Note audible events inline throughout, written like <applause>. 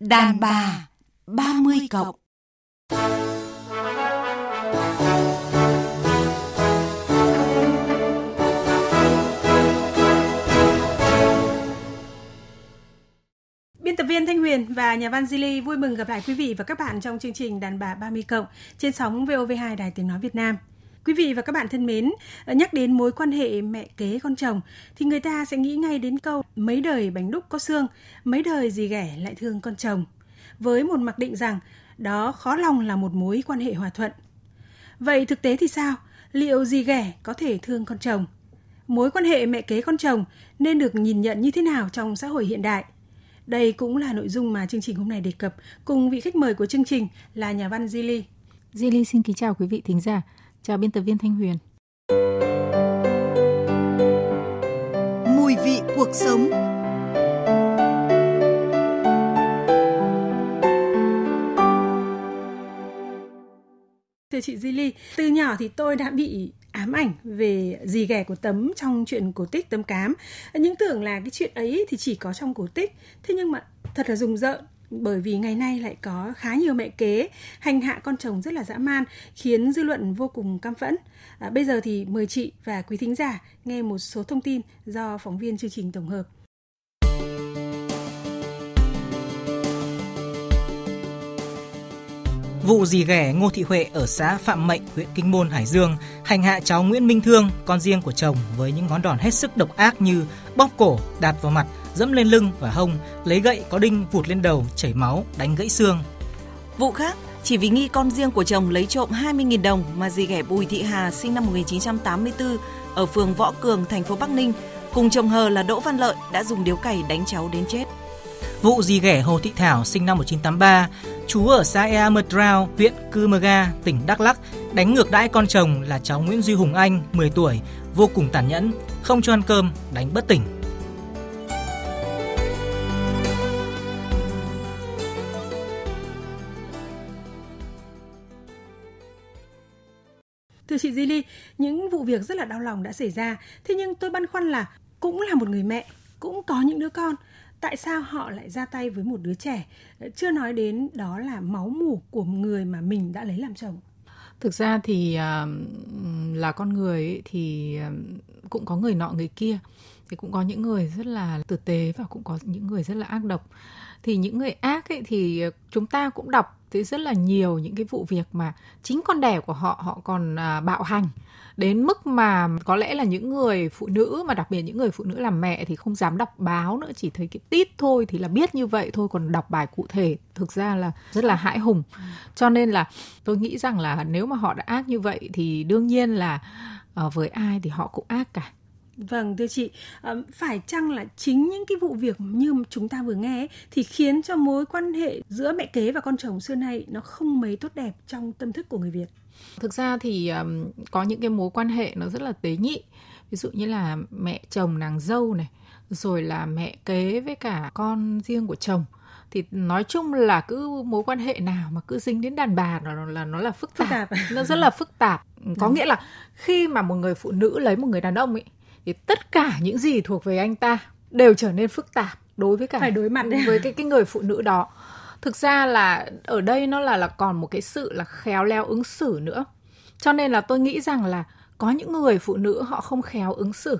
Đàn bà 30 cộng Biên tập viên Thanh Huyền và nhà văn Zili vui mừng gặp lại quý vị và các bạn trong chương trình Đàn bà 30 cộng trên sóng VOV2 Đài Tiếng Nói Việt Nam. Quý vị và các bạn thân mến, ờ, nhắc đến mối quan hệ mẹ kế con chồng thì người ta sẽ nghĩ ngay đến câu mấy đời bánh đúc có xương, mấy đời gì ghẻ lại thương con chồng. Với một mặc định rằng đó khó lòng là một mối quan hệ hòa thuận. Vậy thực tế thì sao? Liệu gì ghẻ có thể thương con chồng? Mối quan hệ mẹ kế con chồng nên được nhìn nhận như thế nào trong xã hội hiện đại? Đây cũng là nội dung mà chương trình hôm nay đề cập cùng vị khách mời của chương trình là nhà văn Zili. Zili xin kính chào quý vị thính giả. Chào biên tập viên Thanh Huyền. Mùi vị cuộc sống Thưa chị Zili, từ nhỏ thì tôi đã bị ám ảnh về gì ghẻ của Tấm trong chuyện cổ tích Tấm Cám. Những tưởng là cái chuyện ấy thì chỉ có trong cổ tích. Thế nhưng mà thật là rùng rợn bởi vì ngày nay lại có khá nhiều mẹ kế hành hạ con chồng rất là dã man khiến dư luận vô cùng căm phẫn. À, bây giờ thì mời chị và quý thính giả nghe một số thông tin do phóng viên chương trình tổng hợp. Vụ dì ghẻ Ngô Thị Huệ ở xã Phạm Mệnh, huyện Kinh Môn, Hải Dương hành hạ cháu Nguyễn Minh Thương, con riêng của chồng với những ngón đòn hết sức độc ác như bóp cổ, đạp vào mặt, dẫm lên lưng và hông, lấy gậy có đinh vụt lên đầu, chảy máu, đánh gãy xương. Vụ khác, chỉ vì nghi con riêng của chồng lấy trộm 20.000 đồng mà dì ghẻ Bùi Thị Hà sinh năm 1984 ở phường Võ Cường, thành phố Bắc Ninh, cùng chồng hờ là Đỗ Văn Lợi đã dùng điếu cày đánh cháu đến chết. Vụ dì ghẻ Hồ Thị Thảo sinh năm 1983, chú ở xã Ea Mật Rao, huyện Cư Mơ Ga, tỉnh Đắk Lắk, đánh ngược đãi con chồng là cháu Nguyễn Duy Hùng Anh, 10 tuổi, vô cùng tàn nhẫn, không cho ăn cơm, đánh bất tỉnh. Thưa chị Zili, những vụ việc rất là đau lòng đã xảy ra. Thế nhưng tôi băn khoăn là cũng là một người mẹ, cũng có những đứa con. Tại sao họ lại ra tay với một đứa trẻ? Chưa nói đến đó là máu mủ của người mà mình đã lấy làm chồng. Thực ra thì à, là con người ấy, thì à, cũng có người nọ người kia thì cũng có những người rất là tử tế và cũng có những người rất là ác độc thì những người ác ấy thì ờ, chúng ta cũng đọc thấy rất là nhiều những cái vụ việc mà chính con đẻ của họ họ còn à, bạo hành. Đến mức mà có lẽ là những người phụ nữ, mà đặc biệt những người phụ nữ làm mẹ thì không dám đọc báo nữa, chỉ thấy cái tít thôi thì là biết như vậy thôi, còn đọc bài cụ thể thực ra là rất là hãi hùng. Cho nên là tôi nghĩ rằng là nếu mà họ đã ác như vậy thì đương nhiên là ờ, với ai thì họ cũng ác cả. Vâng, thưa chị, ờ, phải chăng là chính những cái vụ việc như chúng ta vừa nghe ấy, thì khiến cho mối quan hệ giữa mẹ kế và con chồng xưa nay nó không mấy tốt đẹp trong tâm thức của người Việt? Thực ra thì um, có những cái mối quan hệ nó rất là tế nhị. Ví dụ như là mẹ chồng nàng dâu này, rồi là mẹ kế với cả con riêng của chồng thì nói chung là cứ mối quan hệ nào mà cứ dính đến đàn bà nó là nó là phức tạp, phức tạp. nó rất là phức tạp có ừ. nghĩa là khi mà một người phụ nữ lấy một người đàn ông ấy thì tất cả những gì thuộc về anh ta đều trở nên phức tạp đối với cả phải đối mặt với cái cái người phụ nữ đó. Thực ra là ở đây nó là là còn một cái sự là khéo léo ứng xử nữa. Cho nên là tôi nghĩ rằng là có những người phụ nữ họ không khéo ứng xử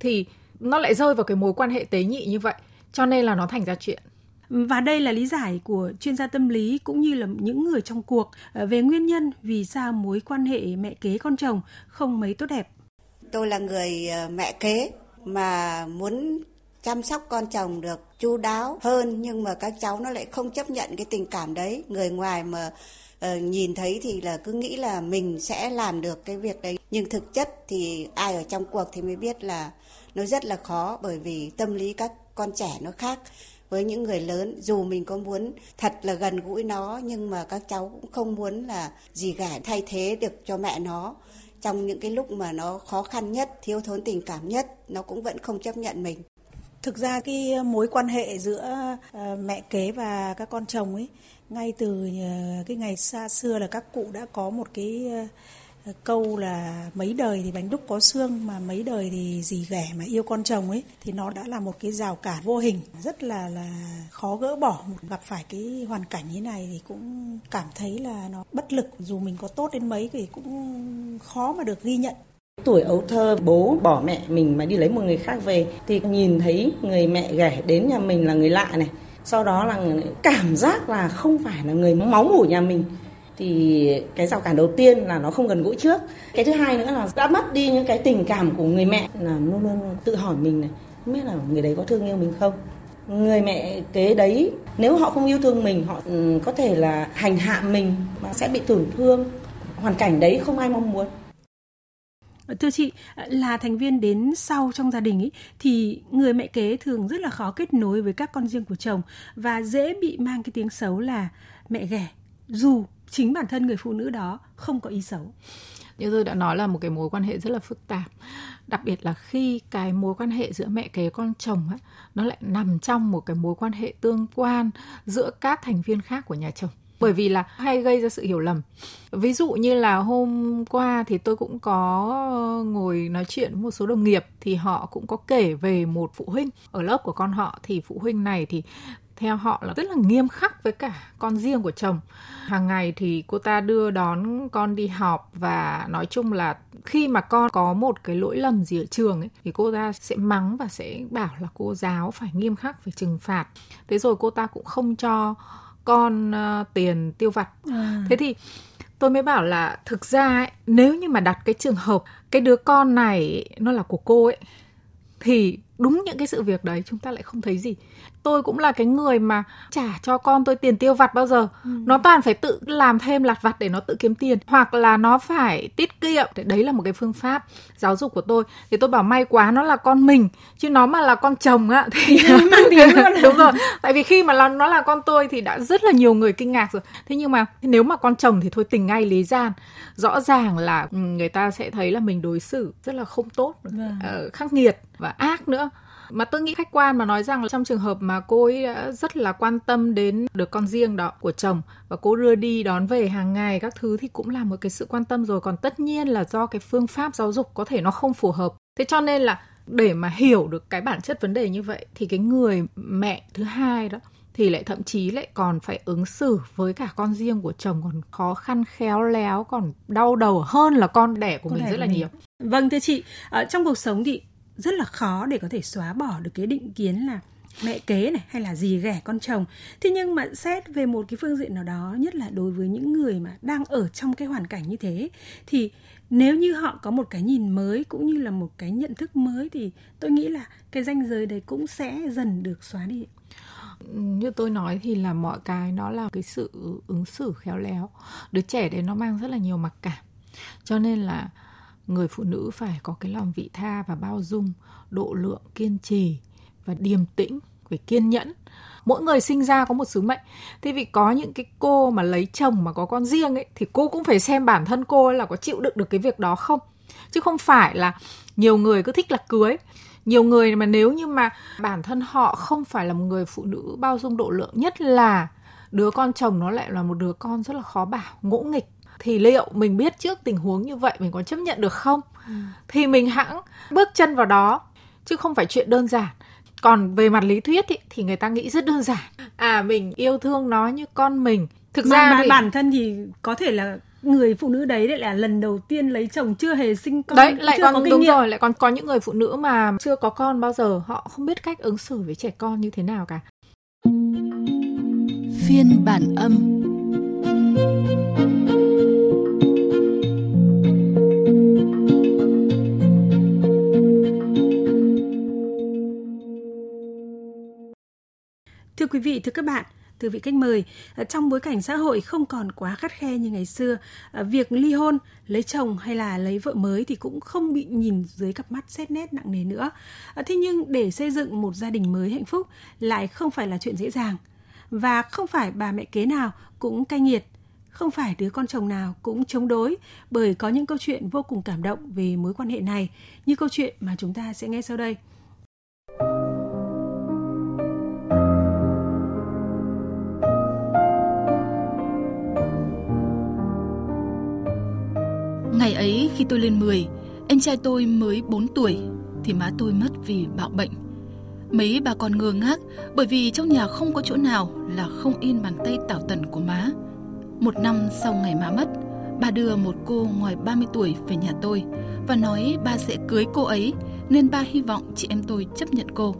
thì nó lại rơi vào cái mối quan hệ tế nhị như vậy. Cho nên là nó thành ra chuyện. Và đây là lý giải của chuyên gia tâm lý cũng như là những người trong cuộc ờ, về nguyên nhân vì sao mối quan hệ mẹ kế con chồng không mấy tốt đẹp Tôi là người ờ, mẹ kế mà muốn chăm sóc con chồng được chu đáo hơn nhưng mà các cháu nó lại không chấp nhận cái tình cảm đấy. Người ngoài mà uh, nhìn thấy thì là cứ nghĩ là mình sẽ làm được cái việc đấy. Nhưng thực chất thì ai ở trong cuộc thì mới biết là nó rất là khó bởi vì tâm lý các con trẻ nó khác với những người lớn. Dù mình có muốn thật là gần gũi nó nhưng mà các cháu cũng không muốn là gì cả thay thế được cho mẹ nó trong những cái lúc mà nó khó khăn nhất, thiếu thốn tình cảm nhất, nó cũng vẫn không chấp nhận mình. Thực ra cái ờ, mối quan hệ giữa ờ, mẹ kế và các con chồng ấy, ngay từ ờ, cái ngày xa xưa là các cụ đã có một cái câu là mấy đời thì bánh đúc có xương, mà mấy đời thì gì ghẻ mà yêu con chồng ấy, thì nó đã là một cái rào cản vô hình. Rất là là khó gỡ bỏ. Gặp phải cái hoàn cảnh như này thì cũng cảm thấy là nó bất lực. Dù mình có tốt đến mấy thì cũng khó mà được ghi nhận. Tuổi ấu thơ, bố, bỏ mẹ mình mà đi lấy một người khác về thì nhìn thấy người mẹ ghẻ đến nhà mình là người lạ này. Sau đó là cảm giác là không phải là người máu mủ nhà mình thì cái rào cản đầu tiên là nó không gần gũi trước. Cái thứ hai nữa là đã mất đi những cái tình cảm của người mẹ là luôn luôn tự hỏi mình này không biết là người đấy có thương yêu mình không? Người mẹ kế đấy nếu họ không yêu thương mình họ ừ, có thể là hành hạ mình mà sẽ bị tổn thương. Hoàn cảnh đấy không ai mong muốn. Thưa chị, là thành viên đến sau trong gia đình ý, thì người mẹ kế thường rất là khó kết nối với các con riêng của chồng và dễ bị mang cái tiếng xấu là mẹ ghẻ. Dù chính bản thân người phụ nữ đó không có ý xấu. Như tôi đã nói là một cái mối quan hệ rất là phức tạp. Đặc biệt là khi cái mối quan hệ giữa mẹ kế con chồng ấy, nó lại nằm trong một cái mối quan hệ tương quan giữa các thành viên khác của nhà chồng. Bởi vì là hay gây ra sự hiểu lầm. Ví dụ như là hôm qua thì tôi cũng có ngồi nói chuyện với một số đồng nghiệp thì họ cũng có kể về một phụ huynh. Ở lớp của con họ thì phụ huynh này thì theo họ là rất là nghiêm khắc với cả con riêng của chồng. Hàng ngày thì cô ta đưa đón con đi học và nói chung là khi mà con có một cái lỗi lầm gì ở trường ấy thì cô ta sẽ mắng và sẽ bảo là cô giáo phải nghiêm khắc phải trừng phạt. Thế rồi cô ta cũng không cho con uh, tiền tiêu vặt. À. thế thì tôi mới bảo là thực ra ấy, nếu như mà đặt cái trường hợp cái đứa con này nó là của cô ấy thì đúng những cái sự việc đấy chúng ta lại không thấy gì tôi cũng là cái người mà trả cho con tôi tiền tiêu vặt bao giờ. Ừ. nó toàn phải tự làm thêm lặt vặt để nó tự kiếm tiền hoặc là nó phải tiết kiệm. Đấy là một cái phương pháp giáo dục của tôi. Thì tôi bảo may quá nó là con mình chứ nó mà là con chồng á thì <laughs> đúng rồi. Tại vì khi mà nó, nó là con tôi thì đã rất là nhiều người kinh ngạc rồi. Thế nhưng mà nếu mà con chồng thì thôi tình ngay lý gian. Rõ ràng là ừ, người ta sẽ thấy là mình đối xử rất là không tốt vâng. uh, khắc nghiệt và ác nữa mà tôi nghĩ khách quan mà nói rằng là trong trường hợp mà cô ấy đã rất là quan tâm đến được con riêng đó của chồng và cô đưa đi đón về hàng ngày các thứ thì cũng là một cái sự quan tâm rồi còn tất nhiên là do cái phương pháp giáo dục có thể nó không phù hợp thế cho nên là để mà hiểu được cái bản chất vấn đề như vậy thì cái người mẹ thứ hai đó thì lại thậm chí lại còn phải ứng xử với cả con riêng của chồng còn khó khăn khéo léo còn đau đầu hơn là con đẻ của con mình rất là mình. nhiều. Vâng thưa chị, ở trong cuộc sống thì rất là khó để có thể xóa bỏ được cái định kiến là mẹ kế này hay là gì ghẻ con chồng. Thế nhưng mà xét về một cái phương diện nào đó, nhất là đối với những người mà đang ở trong cái hoàn cảnh như thế, thì nếu như họ có một cái nhìn mới cũng như là một cái nhận thức mới thì tôi nghĩ là cái ranh giới đấy cũng sẽ dần được xóa đi. Như tôi nói thì là mọi cái nó là cái sự ứng xử khéo léo. Đứa trẻ đấy nó mang rất là nhiều mặc cảm. Cho nên là người phụ nữ phải có cái lòng vị tha và bao dung, độ lượng, kiên trì và điềm tĩnh, phải kiên nhẫn. Mỗi người sinh ra có một sứ mệnh. Thế vì có những cái cô mà lấy chồng mà có con riêng ấy, thì cô cũng phải xem bản thân cô là có chịu đựng được cái việc đó không? Chứ không phải là nhiều người cứ thích là cưới. Nhiều người mà nếu như mà bản thân họ không phải là một người phụ nữ bao dung độ lượng, nhất là đứa con chồng nó lại là một đứa con rất là khó bảo, ngỗ nghịch thì liệu mình biết trước tình huống như vậy mình có chấp nhận được không? Ừ. thì mình hãng bước chân vào đó chứ không phải chuyện đơn giản. Còn về mặt lý thuyết ý, thì người ta nghĩ rất đơn giản. À mình yêu thương nó như con mình. Thực mà ra thì... bản thân thì có thể là người phụ nữ đấy lại là lần đầu tiên lấy chồng chưa hề sinh con đấy lại chưa còn có kinh đúng nghiệm. rồi lại còn có những người phụ nữ mà chưa có con bao giờ họ không biết cách ứng xử với trẻ con như thế nào cả. Phiên bản âm Thưa quý vị, thưa các bạn, thưa vị khách mời, ờ, trong bối cảnh xã hội không còn quá khắt khe như ngày xưa, ờ, việc ly hôn, lấy chồng hay là lấy vợ mới thì cũng không bị nhìn dưới cặp mắt xét nét nặng nề nữa. Ờ, thế nhưng để xây dựng một gia đình mới hạnh phúc lại không phải là chuyện dễ dàng. Và không phải bà mẹ kế nào cũng cay nghiệt, không phải đứa con chồng nào cũng chống đối bởi có những câu chuyện vô cùng cảm động về mối quan hệ này như câu chuyện mà chúng ta sẽ nghe sau đây. Ngày ấy khi tôi lên 10, em trai tôi mới 4 tuổi thì má tôi mất vì bạo bệnh. Mấy bà con ngơ ngác bởi vì trong nhà không có chỗ nào là không in bàn tay tảo tần của má. Một năm sau ngày má mất, bà đưa một cô ngoài 30 tuổi về nhà tôi và nói ba sẽ cưới cô ấy nên ba hy vọng chị em tôi chấp nhận cô.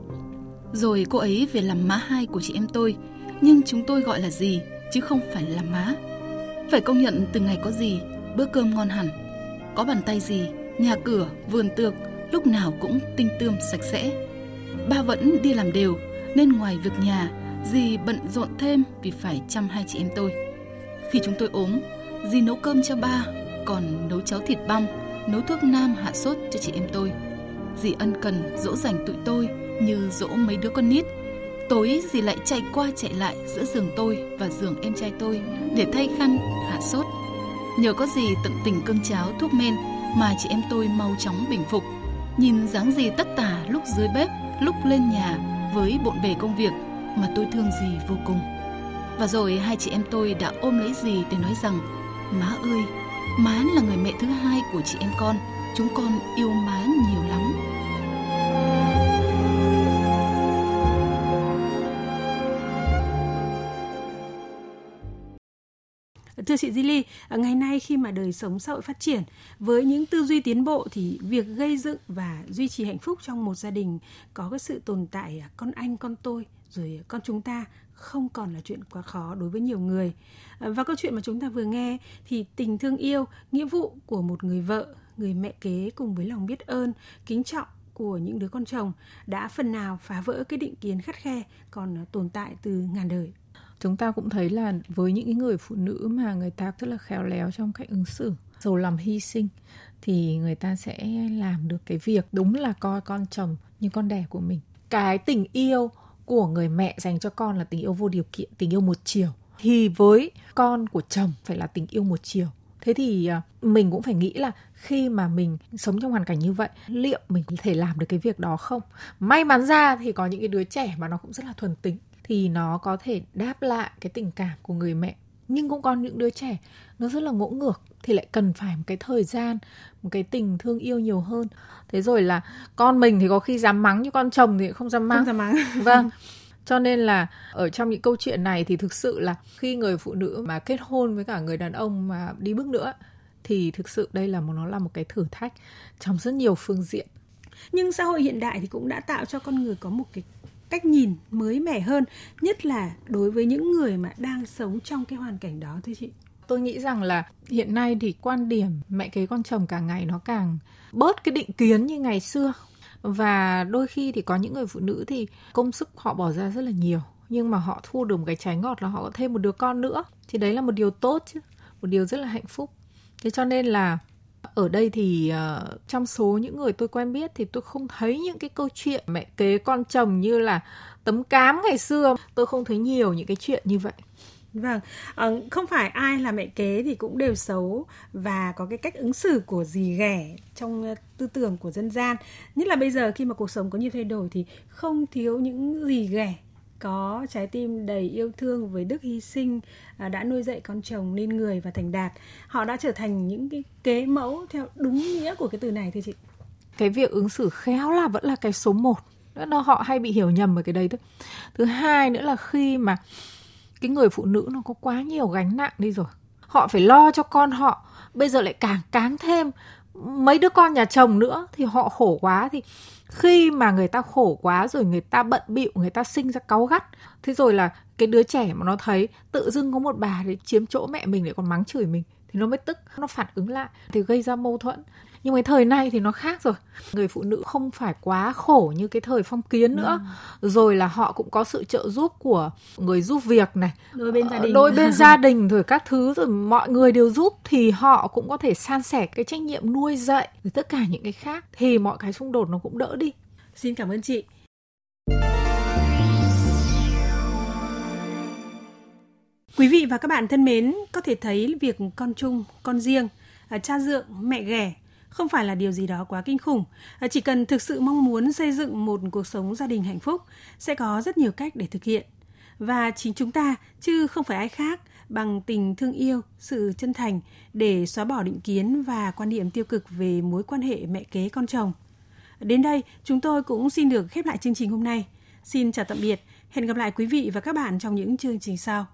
Rồi cô ấy về làm má hai của chị em tôi, nhưng chúng tôi gọi là gì chứ không phải là má. Phải công nhận từ ngày có gì, bữa cơm ngon hẳn. Có bàn tay gì, nhà cửa, vườn tược lúc nào cũng tinh tươm sạch sẽ. Ba vẫn đi làm đều nên ngoài việc nhà, dì bận rộn thêm vì phải chăm hai chị em tôi. Khi chúng tôi ốm, dì nấu cơm cho ba, còn nấu cháo thịt băm, nấu thuốc nam hạ sốt cho chị em tôi. Dì ân cần dỗ dành tụi tôi như dỗ mấy đứa con nít. Tối dì lại chạy qua chạy lại giữa giường tôi và giường em trai tôi để thay khăn, hạ sốt. Nhờ có dì tận tình cơm cháo, thuốc men mà chị em tôi mau chóng bình phục. Nhìn dáng dì tất tả lúc dưới bếp, lúc lên nhà với bộn bề công việc mà tôi thương dì vô cùng. Và rồi hai chị em tôi đã ôm lấy dì để nói rằng Má ơi, má là người mẹ thứ hai của chị em con Chúng con yêu má nhiều lắm Thưa chị Zili à, ngày nay khi mà đời sống xã hội phát triển, với những tư duy tiến bộ thì việc gây dựng và duy trì hạnh phúc trong một gia đình có cái sự tồn tại à, con anh, con tôi, rồi con chúng ta không còn là chuyện quá khó đối với nhiều người. À, và câu chuyện mà chúng ta vừa nghe thì tình thương yêu, nghĩa vụ của một người vợ, người mẹ kế cùng với lòng biết ơn, kính trọng của những đứa con chồng đã phần nào phá vỡ cái định kiến khắt khe còn tồn tại từ ngàn đời chúng ta cũng thấy là với những cái người phụ nữ mà người ta rất là khéo léo trong cách ứng xử, giàu lòng hy sinh, thì người ta sẽ làm được cái việc đúng là coi con chồng như con đẻ của mình. Cái tình yêu của người mẹ dành cho con là tình yêu vô điều kiện, tình yêu một chiều. Thì với con của chồng phải là tình yêu một chiều. Thế thì à, mình cũng phải nghĩ là khi mà mình sống trong hoàn cảnh như vậy, liệu mình có thể làm được cái việc đó không? May mắn ra thì có những cái đứa trẻ mà nó cũng rất là thuần tính thì nó có thể đáp lại cái tình cảm của người mẹ. Nhưng cũng có những đứa trẻ nó rất là ngỗ ngược thì lại cần phải một cái thời gian một cái tình thương yêu nhiều hơn. Thế rồi là con mình thì có khi dám mắng nhưng con chồng thì không dám mắng. Không dám mắng. <laughs> Vâng. Cho nên là ở trong những câu chuyện này thì thực sự là khi người phụ nữ mà kết hôn với cả người đàn ông mà đi bước nữa thì thực sự đây là một nó là một cái thử thách trong rất nhiều phương diện. Nhưng xã hội hiện đại thì cũng đã tạo cho con người có một cái cách nhìn mới mẻ hơn, nhất là đối với những người mà đang sống trong cái hoàn cảnh đó thưa chị. Tôi nghĩ rằng là hiện nay thì quan điểm mẹ kế con chồng càng ngày nó càng bớt cái định kiến như ngày xưa. Và đôi khi thì có những người phụ nữ thì công sức họ bỏ ra rất là nhiều, nhưng mà họ thu được một cái trái ngọt là họ có thêm một đứa con nữa. Thì đấy là một điều tốt chứ, một điều rất là hạnh phúc. Thế cho nên là ở đây thì uh, trong số những người tôi quen biết thì tôi không thấy những cái câu chuyện mẹ kế con chồng như là tấm cám ngày xưa tôi không thấy nhiều những cái chuyện như vậy Vâng, à, không phải ai là mẹ kế thì cũng đều xấu và có cái cách ứng xử của dì ghẻ trong ờ, tư tưởng của dân gian. Nhất là bây giờ khi mà cuộc sống có nhiều thay đổi thì không thiếu những dì ghẻ có trái tim đầy yêu thương với đức hy sinh à, đã nuôi dạy con chồng nên người và thành đạt. Họ đã trở thành những cái kế mẫu theo đúng nghĩa của cái từ này thưa chị. Cái việc ứng xử khéo là vẫn là cái số một. Nó họ hay bị hiểu nhầm ở cái đấy thôi. Thứ hai nữa là khi mà cái người phụ nữ nó có quá nhiều gánh nặng đi rồi, họ phải lo cho con họ, bây giờ lại càng cáng thêm mấy đứa con nhà chồng nữa thì họ khổ quá. Thì khi mà người ta khổ quá rồi người ta bận bịu, người ta sinh ra cáu gắt, thế rồi là cái đứa trẻ mà nó thấy tự dưng có một bà để chiếm chỗ mẹ mình lại còn mắng chửi mình thì nó mới tức nó phản ứng lại thì gây ra mâu thuẫn. Nhưng cái thời nay thì nó khác rồi. Người phụ nữ không phải quá khổ như cái thời phong kiến nữa. Ừ. rồi là họ cũng có sự trợ giúp của người giúp việc này. Đôi bên gia đình. đôi bên gia <laughs> đình rồi các thứ rồi mọi người đều giúp thì họ cũng có thể san sẻ cái trách nhiệm nuôi dạy rồi tất cả những cái khác. Thì mọi cái xung đột nó cũng đỡ đi. Xin cảm ơn chị Quý vị và các bạn thân mến, có thể thấy việc con chung, con riêng, à, cha dượng, mẹ ghẻ không phải là điều gì đó quá kinh khủng. À, chỉ cần thực sự mong muốn xây dựng một cuộc sống gia đình hạnh phúc, sẽ có rất nhiều cách để thực hiện. và chính chúng ta chứ không phải ai khác bằng tình thương yêu, sự chân thành để xóa bỏ định kiến và quan niệm tiêu cực về mối quan hệ mẹ kế con chồng. Đến đây, chúng tôi cũng xin được khép lại chương trình hôm nay. Xin chào tạm biệt, hẹn gặp lại quý vị và các bạn trong những chương trình sau.